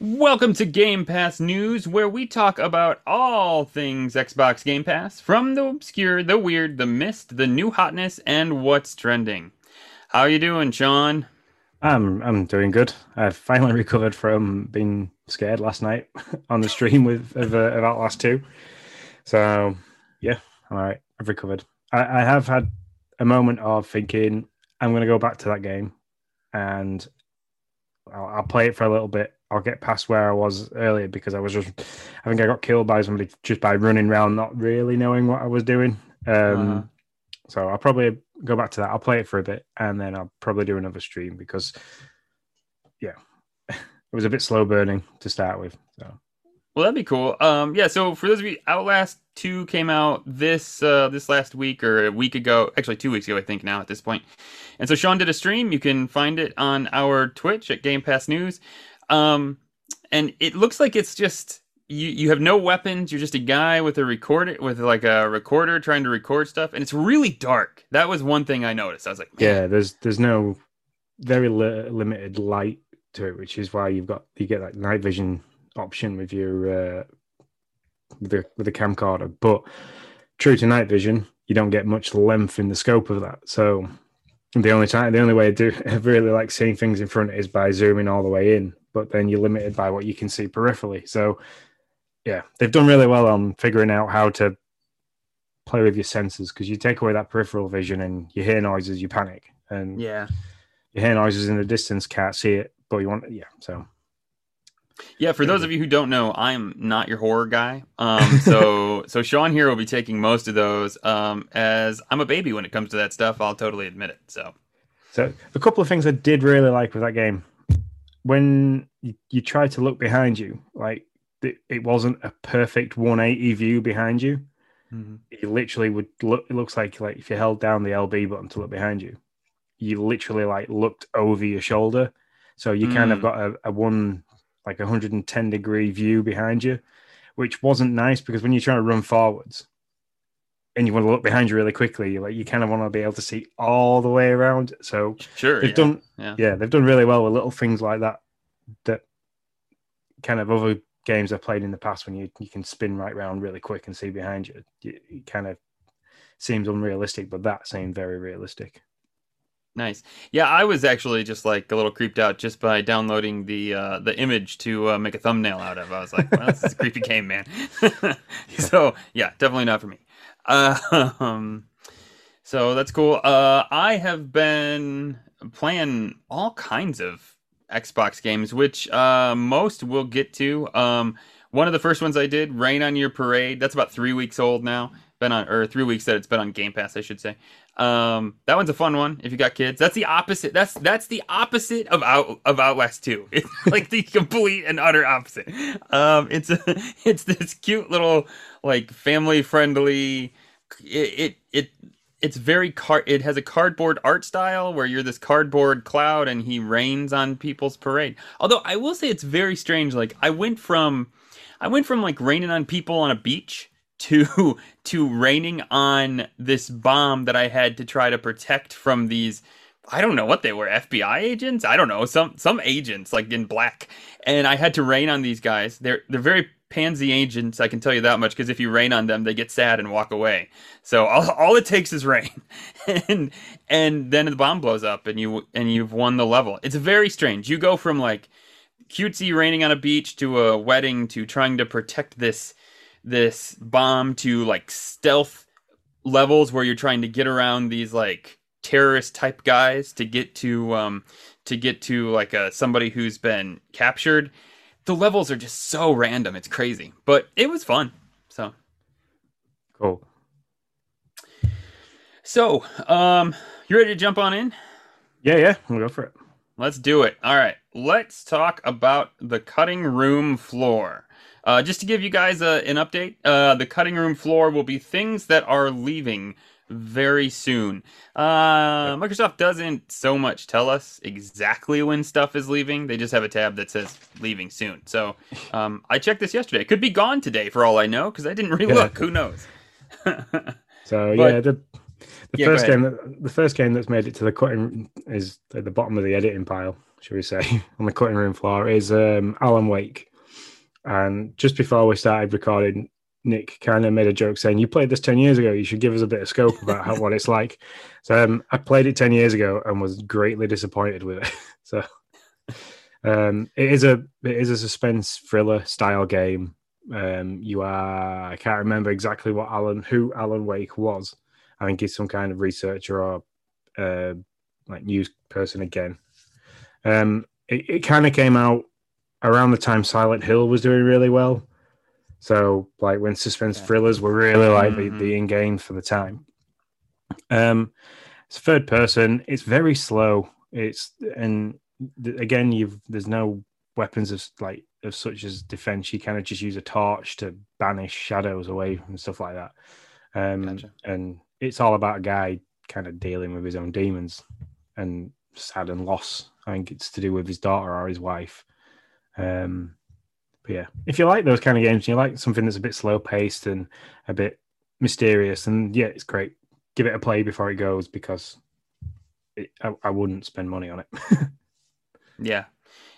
Welcome to Game Pass News, where we talk about all things Xbox Game Pass, from the obscure, the weird, the missed, the new hotness, and what's trending. How you doing, Sean? I'm I'm doing good. I've finally recovered from being scared last night on the stream with of, uh, of Outlast Two. So yeah, all right, I've recovered. I, I have had a moment of thinking I'm going to go back to that game, and I'll, I'll play it for a little bit I'll get past where I was earlier because I was just, I think I got killed by somebody just by running around, not really knowing what I was doing. Um, uh-huh. So I'll probably go back to that. I'll play it for a bit and then I'll probably do another stream because, yeah, it was a bit slow burning to start with. So. Well, that'd be cool. Um, yeah. So for those of you, Outlast Two came out this uh, this last week or a week ago. Actually, two weeks ago, I think now at this point. And so Sean did a stream. You can find it on our Twitch at Game Pass News. Um, and it looks like it's just you. You have no weapons. You're just a guy with a recorder with like a recorder trying to record stuff, and it's really dark. That was one thing I noticed. I was like, Man. yeah, there's there's no very li- limited light to it, which is why you've got you get that night vision option with your uh, with the with the camcorder. But true to night vision, you don't get much length in the scope of that. So the only time, the only way to do really like seeing things in front is by zooming all the way in but then you're limited by what you can see peripherally. So, yeah, they've done really well on figuring out how to play with your senses because you take away that peripheral vision and you hear noises, you panic, and yeah, you hear noises in the distance, can't see it, but you want, yeah, so. Yeah, for those of you who don't know, I'm not your horror guy. Um, so so Sean here will be taking most of those. Um, as I'm a baby when it comes to that stuff, I'll totally admit it. So, so a couple of things I did really like with that game when you, you try to look behind you, like it, it wasn't a perfect 180 view behind you. Mm-hmm. It literally would look. It looks like like if you held down the LB button to look behind you, you literally like looked over your shoulder. So you mm. kind of mm. got a, a one like 110 degree view behind you, which wasn't nice because when you're trying to run forwards, and you want to look behind you really quickly, like you kind of want to be able to see all the way around. So sure, they've yeah. done yeah. yeah, they've done really well with little things like that. That kind of other games I've played in the past when you you can spin right around really quick and see behind you, it, it kind of seems unrealistic, but that seemed very realistic. Nice. Yeah, I was actually just like a little creeped out just by downloading the uh, the image to uh, make a thumbnail out of. I was like, well, this is a creepy game, man. So yeah, definitely not for me. Um, so that's cool. Uh, I have been playing all kinds of Xbox games, which uh, most we'll get to. Um, one of the first ones I did, Rain on Your Parade. That's about three weeks old now. Been on or three weeks that it's been on Game Pass, I should say. Um, that one's a fun one if you got kids. That's the opposite. That's that's the opposite of out of Outlast Two. It's like the complete and utter opposite. Um, it's a it's this cute little like family friendly. It, it it it's very car. It has a cardboard art style where you're this cardboard cloud and he rains on people's parade. Although I will say it's very strange. Like I went from I went from like raining on people on a beach to to raining on this bomb that I had to try to protect from these I don't know what they were FBI agents? I don't know some some agents like in black. And I had to rain on these guys. They're they're very pansy agents I can tell you that much because if you rain on them they get sad and walk away. So all, all it takes is rain. And and then the bomb blows up and you and you've won the level. It's very strange. You go from like cutesy raining on a beach to a wedding to trying to protect this this bomb to like stealth levels where you're trying to get around these like terrorist type guys to get to um to get to like a somebody who's been captured. The levels are just so random. It's crazy. But it was fun. So. Cool. So um you ready to jump on in? Yeah yeah. We'll go for it. Let's do it. All right. Let's talk about the cutting room floor uh, just to give you guys a, an update, uh, the cutting room floor will be things that are leaving very soon. Uh, Microsoft doesn't so much tell us exactly when stuff is leaving. They just have a tab that says leaving soon. So um, I checked this yesterday. It could be gone today for all I know because I didn't relook. Yeah. Who knows? so but, yeah, the, the yeah, first game that the first game that's made it to the cutting is at the bottom of the editing pile, should we say, on the cutting room floor is um, Alan Wake. And just before we started recording, Nick kind of made a joke saying, "You played this ten years ago. You should give us a bit of scope about how what it's like." So um, I played it ten years ago and was greatly disappointed with it. so um, it is a it is a suspense thriller style game. Um, you are I can't remember exactly what Alan who Alan Wake was. I think he's some kind of researcher or uh, like news person again. Um, it, it kind of came out around the time Silent Hill was doing really well so like when suspense yeah. thrillers were really like mm-hmm. the, the in game for the time. Um, it's third person. It's very slow. It's and again, you've there's no weapons of like of such as defense. You kind of just use a torch to banish shadows away and stuff like that. Um, gotcha. and it's all about a guy kind of dealing with his own demons and sad and loss. I think it's to do with his daughter or his wife. Um, but yeah, if you like those kind of games, and you like something that's a bit slow paced and a bit mysterious, and yeah, it's great. Give it a play before it goes because it, I, I, wouldn't spend money on it. yeah,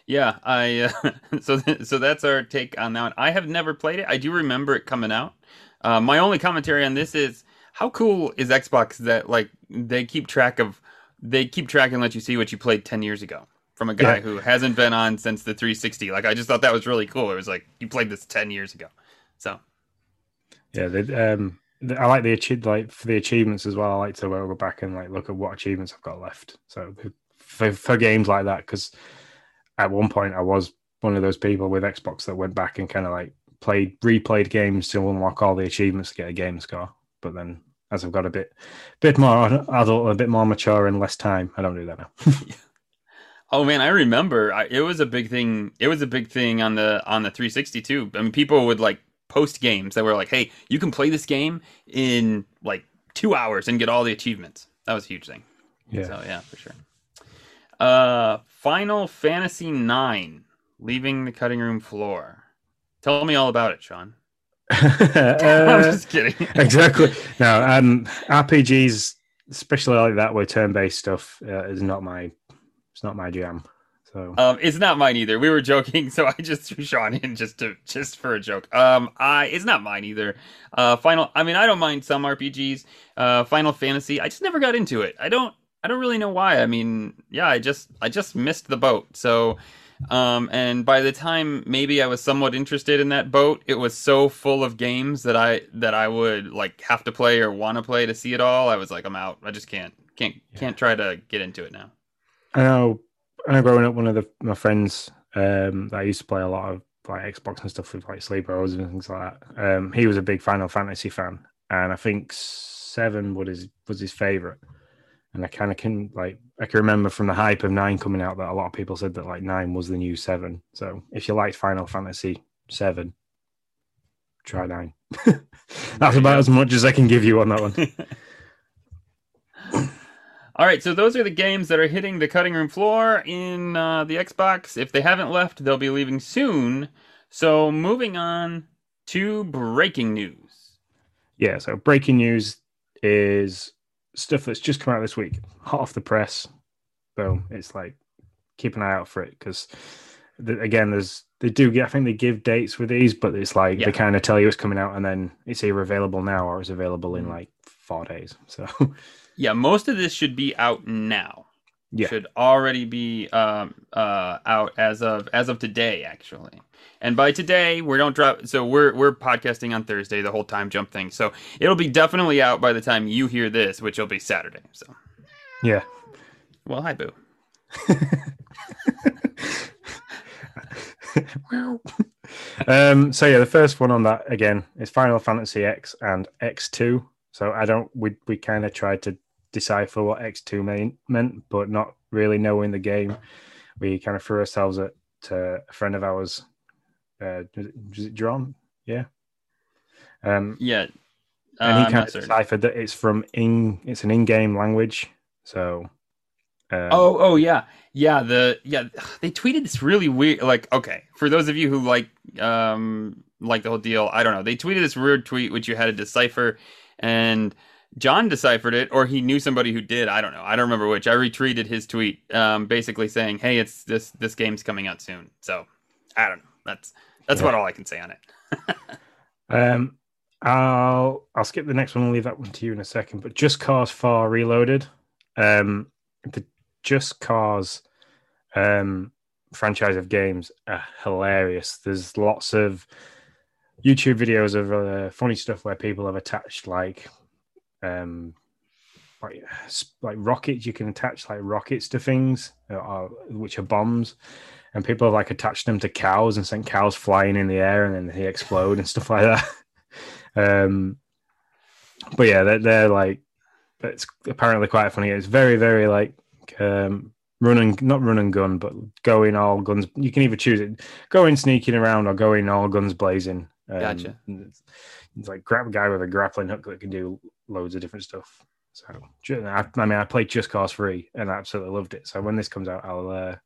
yeah. I uh, so th- so that's our take on that one. I have never played it. I do remember it coming out. Uh, my only commentary on this is how cool is Xbox that like they keep track of they keep track and let you see what you played ten years ago from a guy yeah. who hasn't been on since the 360. Like I just thought that was really cool. It was like you played this 10 years ago. So yeah, um, I like the like for the achievements as well. I like to go back and like look at what achievements I've got left. So for, for games like that, because at one point I was one of those people with Xbox that went back and kind of like played replayed games to unlock all the achievements to get a game score. But then as I've got a bit bit more adult, a bit more mature and less time, I don't do that now. Oh man, I remember. I, it was a big thing. It was a big thing on the on the 360 too. I mean, people would like post games that were like, "Hey, you can play this game in like two hours and get all the achievements." That was a huge thing. Yeah. So yeah, for sure. Uh, Final Fantasy Nine, leaving the cutting room floor. Tell me all about it, Sean. uh, I'm just kidding. exactly. No, um, RPGs, especially like that with turn-based stuff, uh, is not my it's not my jam. So um, it's not mine either. We were joking, so I just threw Sean in just to just for a joke. Um, I it's not mine either. Uh, Final. I mean, I don't mind some RPGs. Uh, Final Fantasy. I just never got into it. I don't. I don't really know why. I mean, yeah, I just I just missed the boat. So, um, and by the time maybe I was somewhat interested in that boat, it was so full of games that I that I would like have to play or want to play to see it all. I was like, I'm out. I just can't can't yeah. can't try to get into it now. I know. I know. Growing up, one of the, my friends um, that I used to play a lot of like Xbox and stuff with like sleepovers and things like that. Um, he was a big Final Fantasy fan, and I think seven was his was his favorite. And I kind of can like I can remember from the hype of nine coming out that a lot of people said that like nine was the new seven. So if you liked Final Fantasy seven, try nine. That's about as much as I can give you on that one. All right, so those are the games that are hitting the cutting room floor in uh, the Xbox. If they haven't left, they'll be leaving soon. So moving on to breaking news. Yeah, so breaking news is stuff that's just come out this week, hot off the press. Boom! It's like keep an eye out for it because again, there's they do get. I think they give dates with these, but it's like yeah. they kind of tell you it's coming out, and then it's either available now or it's available in mm. like four days. So Yeah, most of this should be out now. Yeah. Should already be um, uh, out as of as of today, actually. And by today, we don't drop. So we're we're podcasting on Thursday, the whole time jump thing. So it'll be definitely out by the time you hear this, which will be Saturday. So. Yeah. Well, hi, boo. um, so yeah, the first one on that again is Final Fantasy X and X2. So I don't. We we kind of tried to decipher what X two mean, meant, but not really knowing the game, we kind of threw ourselves at uh, a friend of ours. Uh, was it, was it John? Yeah. Um, yeah. Uh, and he I'm kind of certain. deciphered that it's from in it's an in-game language. So, um, Oh, oh yeah, yeah. The yeah, they tweeted this really weird. Like, okay, for those of you who like um like the whole deal, I don't know. They tweeted this weird tweet which you had to decipher, and John deciphered it, or he knew somebody who did. I don't know. I don't remember which. I retweeted his tweet, um, basically saying, "Hey, it's this this game's coming out soon." So, I don't know. That's that's Yeah. about all I can say on it. um, I'll I'll skip the next one and leave that one to you in a second. But Just Cause Four Reloaded, um, the Just Cause um franchise of games are hilarious. There's lots of YouTube videos of uh, funny stuff where people have attached like um like like rockets you can attach like rockets to things uh, which are bombs. And people have like attached them to cows and sent cows flying in the air and then they explode and stuff like that. Um but yeah they're, they're like it's apparently quite funny. It's very very like um run and not run and gun but going all guns you can either choose it going sneaking around or going all guns blazing. Um, Gotcha. It's, like grab a guy with a grappling hook that can do loads of different stuff so I, I mean, I played Just Cause Three and I absolutely loved it. So when this comes out, I'll uh,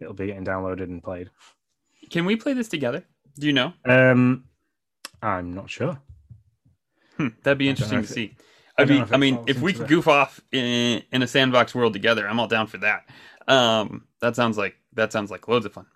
it'll be getting downloaded and played. Can we play this together? Do you know? Um, I'm not sure. Hmm, that'd be I don't know interesting to it- see. I mean, if I mean, if we could goof off in, in a sandbox world together, I'm all down for that. Um, that sounds like that sounds like loads of fun.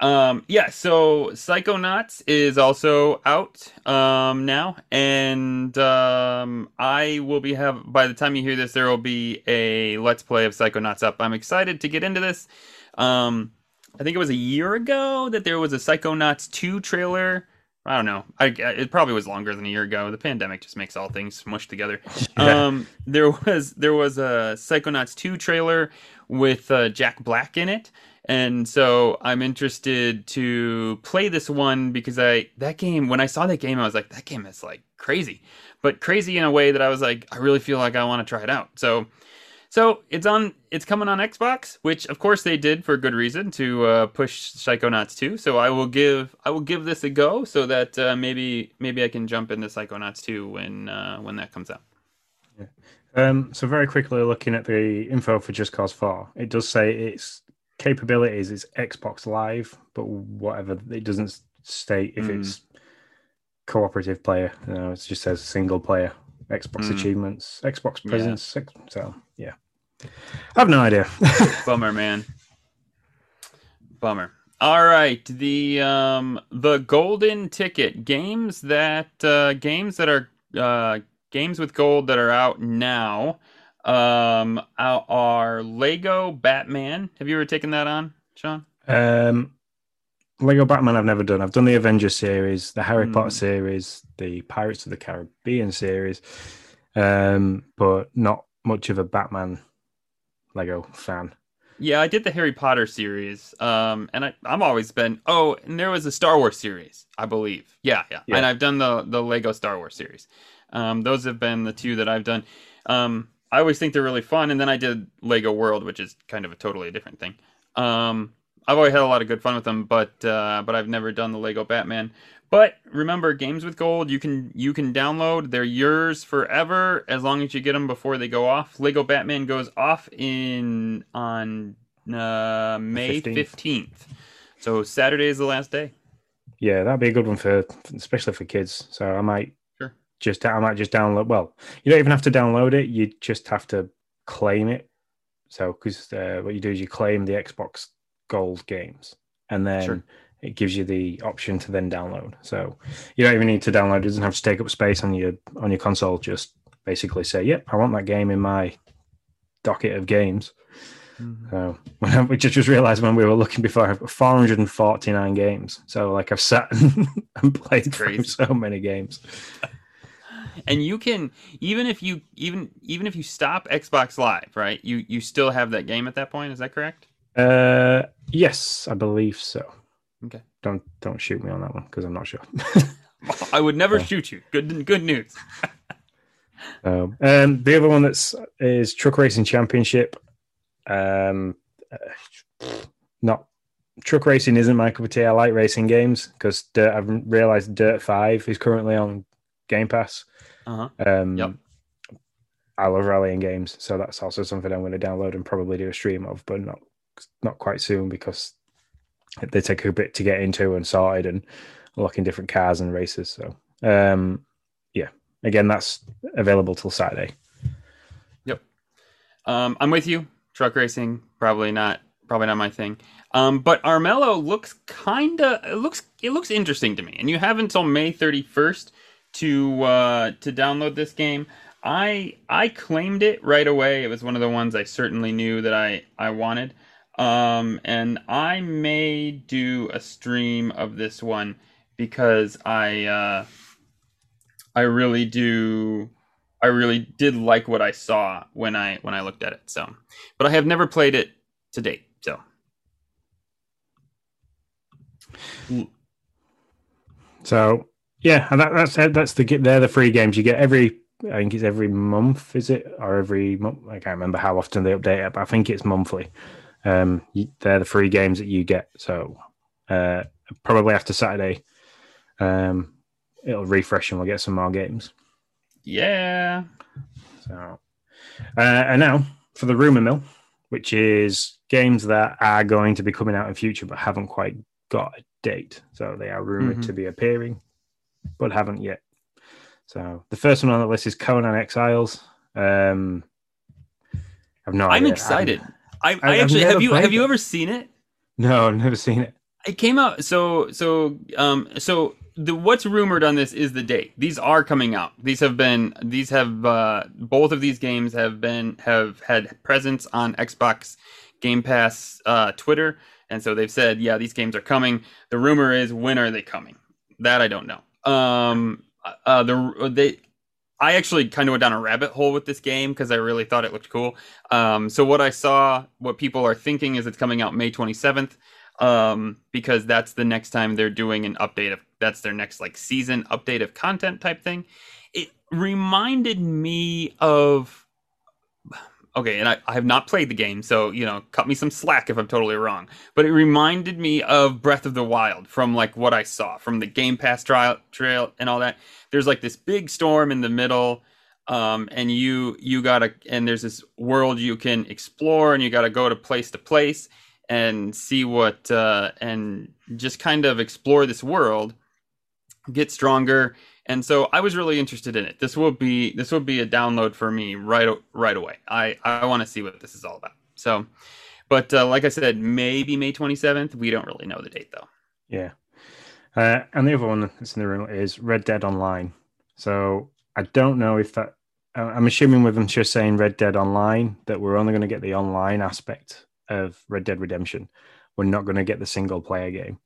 Um, yeah, so Psychonauts is also out um, now, and um, I will be have by the time you hear this, there will be a let's play of Psychonauts up. I'm excited to get into this. Um, I think it was a year ago that there was a Psychonauts 2 trailer. I don't know. I, it probably was longer than a year ago. The pandemic just makes all things smushed together. Yeah. Um, there was there was a Psychonauts 2 trailer with uh, Jack Black in it. And so I'm interested to play this one because I that game when I saw that game I was like that game is like crazy. But crazy in a way that I was like I really feel like I want to try it out. So so it's on it's coming on Xbox, which of course they did for good reason to uh, push Psychonauts 2. So I will give I will give this a go so that uh, maybe maybe I can jump into Psychonauts 2 when uh, when that comes out. Um, so very quickly looking at the info for Just Cause Four, it does say its capabilities is Xbox Live, but whatever it doesn't state if Mm. it's cooperative player. You know, it just says single player. Xbox Mm. achievements, Xbox Yeah. presence. So yeah, I have no idea. Bummer, man. Bummer. All right, the um the golden ticket games that uh games that are uh games with gold that are out now um our Lego Batman. Have you ever taken that on, Sean? Um, Lego Batman, I've never done. I've done the Avengers series, the Harry Hmm. Potter series, the Pirates of the Caribbean series, um, but not much of a Batman Lego fan. Yeah, I did the Harry Potter series. Um and I I'm always been Oh, and there was a Star Wars series, I believe. Yeah, yeah. Yeah. And I've done the the Lego Star Wars series. Um those have been the two that I've done. Um I always think they're really fun and then I did Lego World, which is kind of a totally different thing. Um I've always had a lot of good fun with them, but uh but I've never done the Lego Batman. But remember, games with gold, you can you can download. They're yours forever as long as you get them before they go off. Lego Batman goes off in on uh, May 15th. so Saturday is the last day. Yeah, that'd be a good one for, especially for kids. So I might. Just, I might just download. Well, you don't even have to download it. You just have to claim it. So because uh, what you do is you claim the Xbox Gold games, and then Sure. it gives you the option to then download. So you don't even need to download. It doesn't have to take up space on your on your console. Just basically say, "Yep, I want that game in my docket of games." So when we just, just realized when we were looking before, I've got 449 games. So like I've sat and played through so many games. And you can even if you even even if you stop Xbox Live, right? You you still have that game at that point. Is that correct? Uh, yes, I believe so. Okay. Don't don't shoot me on that one because I'm not sure. I would never Yeah. shoot you. Good good news. Um, um, the other one that's is Truck Racing Championship. Um, uh, not truck racing isn't my cup of tea. I like racing games because I've realized Dirt Five is currently on Game Pass. Uh-huh. Um, Yep. I love rallying games, so that's also something I'm going to download and probably do a stream of, but not not quite soon because they take a bit to get into and sorted and locking different cars and races. So, um, yeah, again, that's available till Saturday. Yep, um, I'm with you. Truck racing probably not probably not my thing. Um, but Armello looks kinda it looks it looks interesting to me. And you have until May 31st to uh, to download this game. I I claimed it right away. It was one of the ones I certainly knew that I I wanted. Um, and I may do a stream of this one because I uh, I really do I really did like what I saw when I when I looked at it. So, but I have never played it to date. So, So yeah, and that, that's that's the they're the free games you get every. I think it's every month, is it, or every month? I can't remember how often they update it, but I think it's monthly. Um, you, they're the free games that you get. So uh, probably after Saturday, um, it'll refresh and we'll get some more games. yeah, So, uh, and now for the rumor mill, which is games that are going to be coming out in future but haven't quite got a date. So they are rumored Mhm. to be appearing, but haven't yet. So the first one on the list is Conan Exiles. Um, I've no I'm idea. excited. I, I, I've actually have you have you ever seen it? No, I've never seen it. It came out so so um so the what's rumored on this is the date. These are coming out. These have been these have uh both of these games have been have had presence on Xbox Game Pass uh Twitter and so they've said yeah these games are coming. The rumor is when are they coming? That I don't know. Um uh the they I actually kind of went down a rabbit hole with this game because I really thought it looked cool. Um, so what I saw, what people are thinking is it's coming out May 27th um, because that's the next time they're doing an update of that's their next like season update of content type thing. It reminded me of okay, and I, I have not played the game, so you know, cut me some slack if I'm totally wrong. But it reminded me of Breath of the Wild from like what I saw from the Game Pass trial trail and all that. There's like this big storm in the middle um, and you you gotta and there's this world you can explore and you gotta go to place to place and see what uh, and just kind of explore this world get stronger and so i was really interested in it this will be this will be a download for me right right away i i want to see what this is all about so but uh, like i said maybe may 27th we don't really know the date though Yeah. Uh, and the other one that's in the room is Red Dead Online. So I don't know if that. uh, I'm assuming with them just saying Red Dead Online that we're only going to get the online aspect of Red Dead Redemption. We're not going to get the single player game.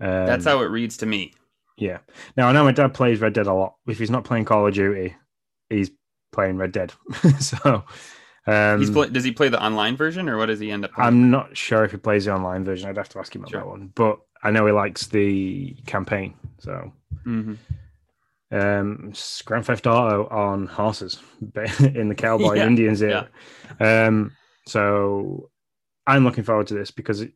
Um, that's how it reads to me Yeah. Now I know my dad plays Red Dead a lot. If he's not playing Call of Duty, he's playing Red Dead. so um, He's play- does he play the online version or what does he end up playing? I'm not sure if he plays the online version. I'd have to ask him about Sure. that one. But I know he likes the campaign. So Mhm. um, Grand Theft Auto on horses in the cowboy Yeah, Indians era. Um, so I'm looking forward to this because it,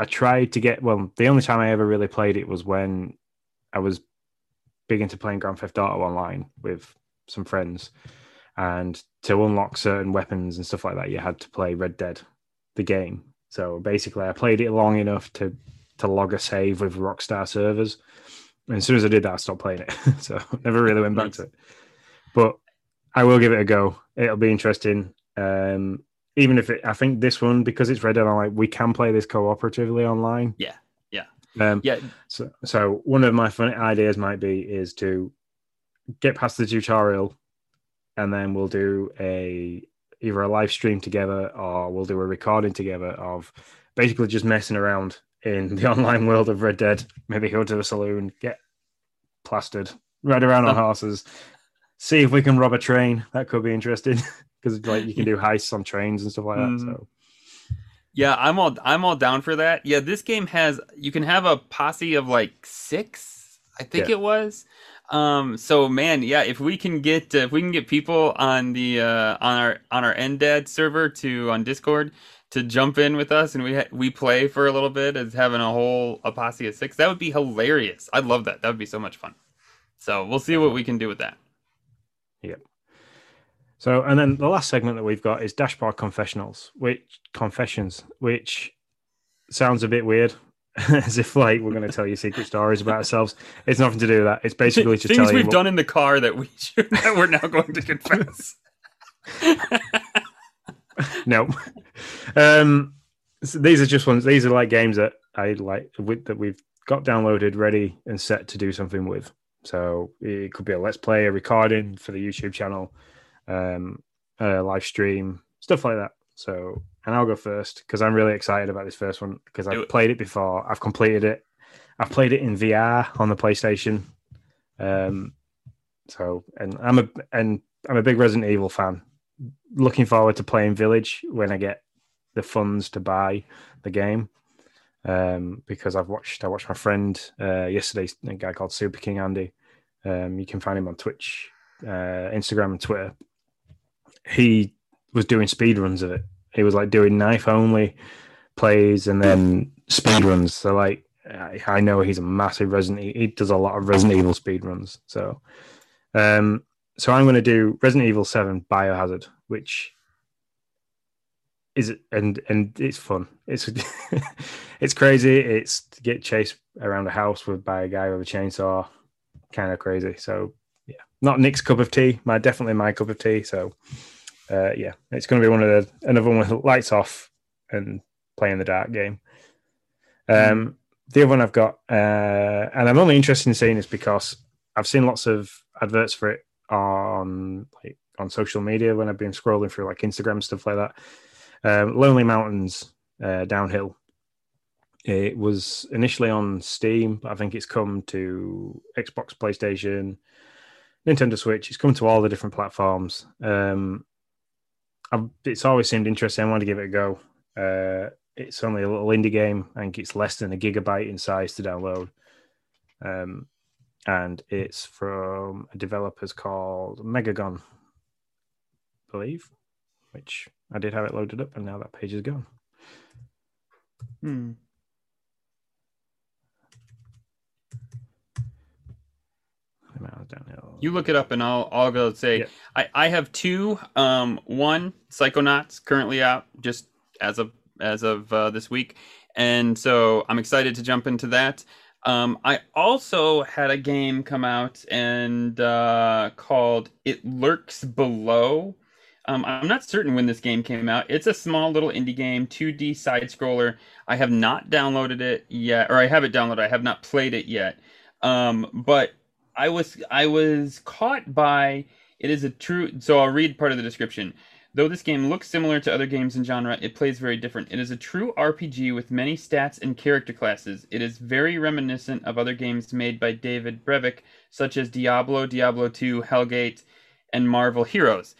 I tried to get. Well, the only time I ever really played it was when I was big into playing Grand Theft Auto online with some friends, and to unlock certain weapons and stuff like that, you had to play Red Dead, the game. So basically, I played it long enough to to log a save with Rockstar servers. And as soon as I did that, I stopped playing it. so never really went back to it. But I will give it a go. It'll be interesting. Um, even if it, I think this one because it's Red Dead Online, we can play this cooperatively online. Yeah. Um, yeah so, so one of my fun ideas might be is to get past the tutorial, and then we'll do a either a live stream together or we'll do a recording together of basically just messing around in the online world of Red Dead. Maybe go to a saloon, get plastered, ride around on horses, see if we can rob a train. That could be interesting because like you can do heists on trains and stuff like that. Mhm. So Yeah, I'm all I'm all down for that. Yeah, this game has you can have a posse of like six, I think Yeah. it was. Um, so man, yeah, if we can get uh, if we can get people on the uh, on our on our NDAD server to on Discord to jump in with us and we ha- we play for a little bit as having a whole a posse of six, that would be hilarious. I'd love that. That would be so much fun. So we'll see what we can do with that. So, and then the last segment that we've got is dashboard confessionals, which confessions, which sounds a bit weird, as if like we're going to tell you secret stories about ourselves. It's nothing to do with that. It's basically just things we've what... done in the car that we should, that we're now going to confess. no, um, so these are just ones. These are like games that I like with, that we've got downloaded, ready, and set to do something with. So it could be a let's play, a recording for the YouTube channel, um, a live stream, stuff like that. So, and I'll go first because I'm really excited about this first one because I've played it before. I've completed it. I've played it in VR on the PlayStation. Um, so, and I'm a and I'm a big Resident Evil fan. Looking forward to playing Village when I get the funds to buy the game. Um, because I've watched I watched my friend uh, yesterday, a guy called Super King Andy. Um, you can find him on Twitch, uh, Instagram, and Twitter. He was doing speed runs of it. He was like doing knife only plays and then speed runs. So like I, know he's a massive Resident. He does a lot of Resident Evil speed runs. So, um, so I'm going to do Resident Evil Seven Biohazard, which is and and it's fun. It's it's crazy. It's get chased around a house with by a guy with a chainsaw, kind of crazy. So yeah, not Nick's cup of tea. My definitely my cup of tea. So uh, yeah, it's going to be one of the another one with lights off and play in the dark game. Um, mm. The other one I've got, uh, and I'm only interested in seeing this because I've seen lots of adverts for it on like on social media when I've been scrolling through like Instagram stuff like that. Um, Lonely Mountains uh, Downhill. It was initially on Steam, but I think it's come to Xbox, PlayStation, Nintendo Switch. It's come to all the different platforms. Um, I've, it's always seemed interesting. I want to give it a go. Uh, it's only a little indie game. I think it's less than a gigabyte in size to download. Um, and it's from a developers called Megagon, I believe, which I did have it loaded up, and now that page is gone. Hmm. Downhill. You look it up, and I'll I'll go say yeah. I I have two. Um, one Psychonauts currently out just as of as of uh, this week, and so I'm excited to jump into that. Um, I also had a game come out and uh, called It Lurks Below. Um, I'm not certain when this game came out. It's a small little indie game, 2D side scroller. I have not downloaded it yet, or I have it downloaded. I have not played it yet. Um, but I was I was caught by it is a true. So I'll read part of the description. Though this game looks similar to other games in genre, it plays very different. It is a true RPG with many stats and character classes. It is very reminiscent of other games made by David Brevik, such as Diablo, Diablo 2, Hellgate, and Marvel Heroes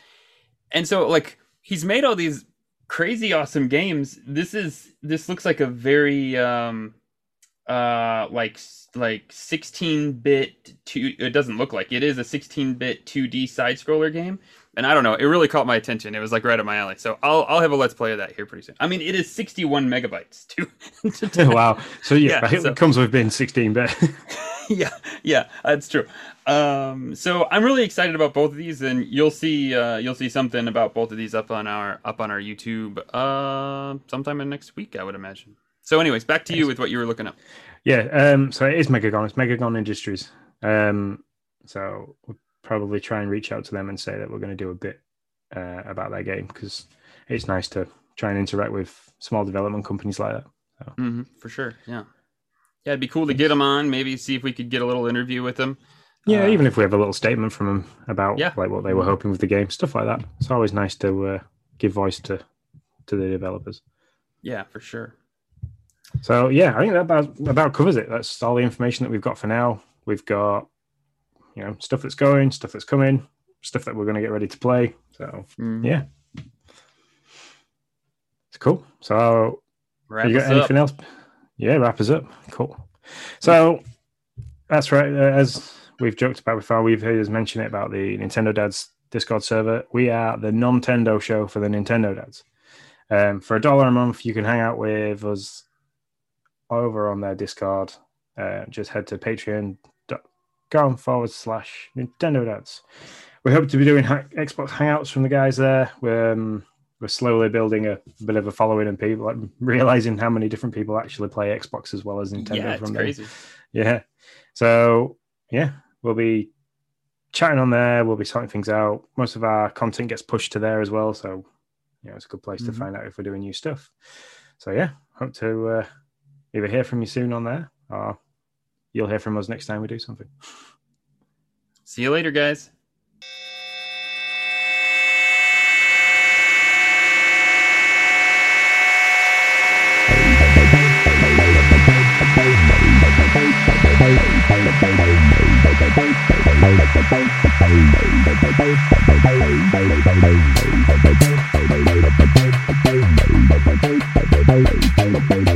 and so like he's made all these crazy awesome games. This is this looks like a very um uh like like 16 bit two it doesn't look like it is a 16 bit 2D side scroller game and I don't know it really caught my attention it was like right up my alley so I'll I'll have a let's play of that here pretty soon I mean it is 61 megabytes too wow so yeah, yeah so, it comes with being 16 bit yeah, yeah, that's true. Um, so I'm really excited about both of these, and you'll see uh, you'll see something about both of these up on our up on our YouTube uh, sometime in next week, I would imagine. So, anyways, back to you with what you were looking up. Yeah, um, so it is Megagon. It's Megagon Industries. Um, so we'll probably try and reach out to them and say that we're going to do a bit uh, about that game because it's nice to try and interact with small development companies like that. So. Mm-hmm, for sure, yeah. Yeah, it'd be cool to get them on. Maybe see if we could get a little interview with them. Yeah, uh, even if we have a little statement from them about yeah. like what they were hoping with the game, stuff like that. It's always nice to uh, give voice to to the developers. Yeah, for sure. So yeah, I think that about about covers it. That's all the information that we've got for now. We've got you know stuff that's going, stuff that's coming, stuff that we're going to get ready to play. So mm. yeah, it's cool. So Wrap you got anything up. else? Yeah, wrap us up. Cool. So that's right. Uh, as we've joked about before, we've heard us mention it about the Nintendo Dads Discord server. We are the Nintendo show for the Nintendo Dads. Um, for a dollar a month, you can hang out with us over on their Discord. Uh, just head to Patreon com forward slash Nintendo Dads. We hope to be doing ha- Xbox Hangouts from the guys there. We're, um, we're slowly building a bit of a following and people like, realizing how many different people actually play Xbox as well as Nintendo. Yeah, it's from crazy. Them. Yeah. So yeah, we'll be chatting on there. We'll be sorting things out. Most of our content gets pushed to there as well. So you know, it's a good place mm-hmm. to find out if we're doing new stuff. So yeah, hope to uh, either hear from you soon on there or you'll hear from us next time we do something. See you later, guys. Bye.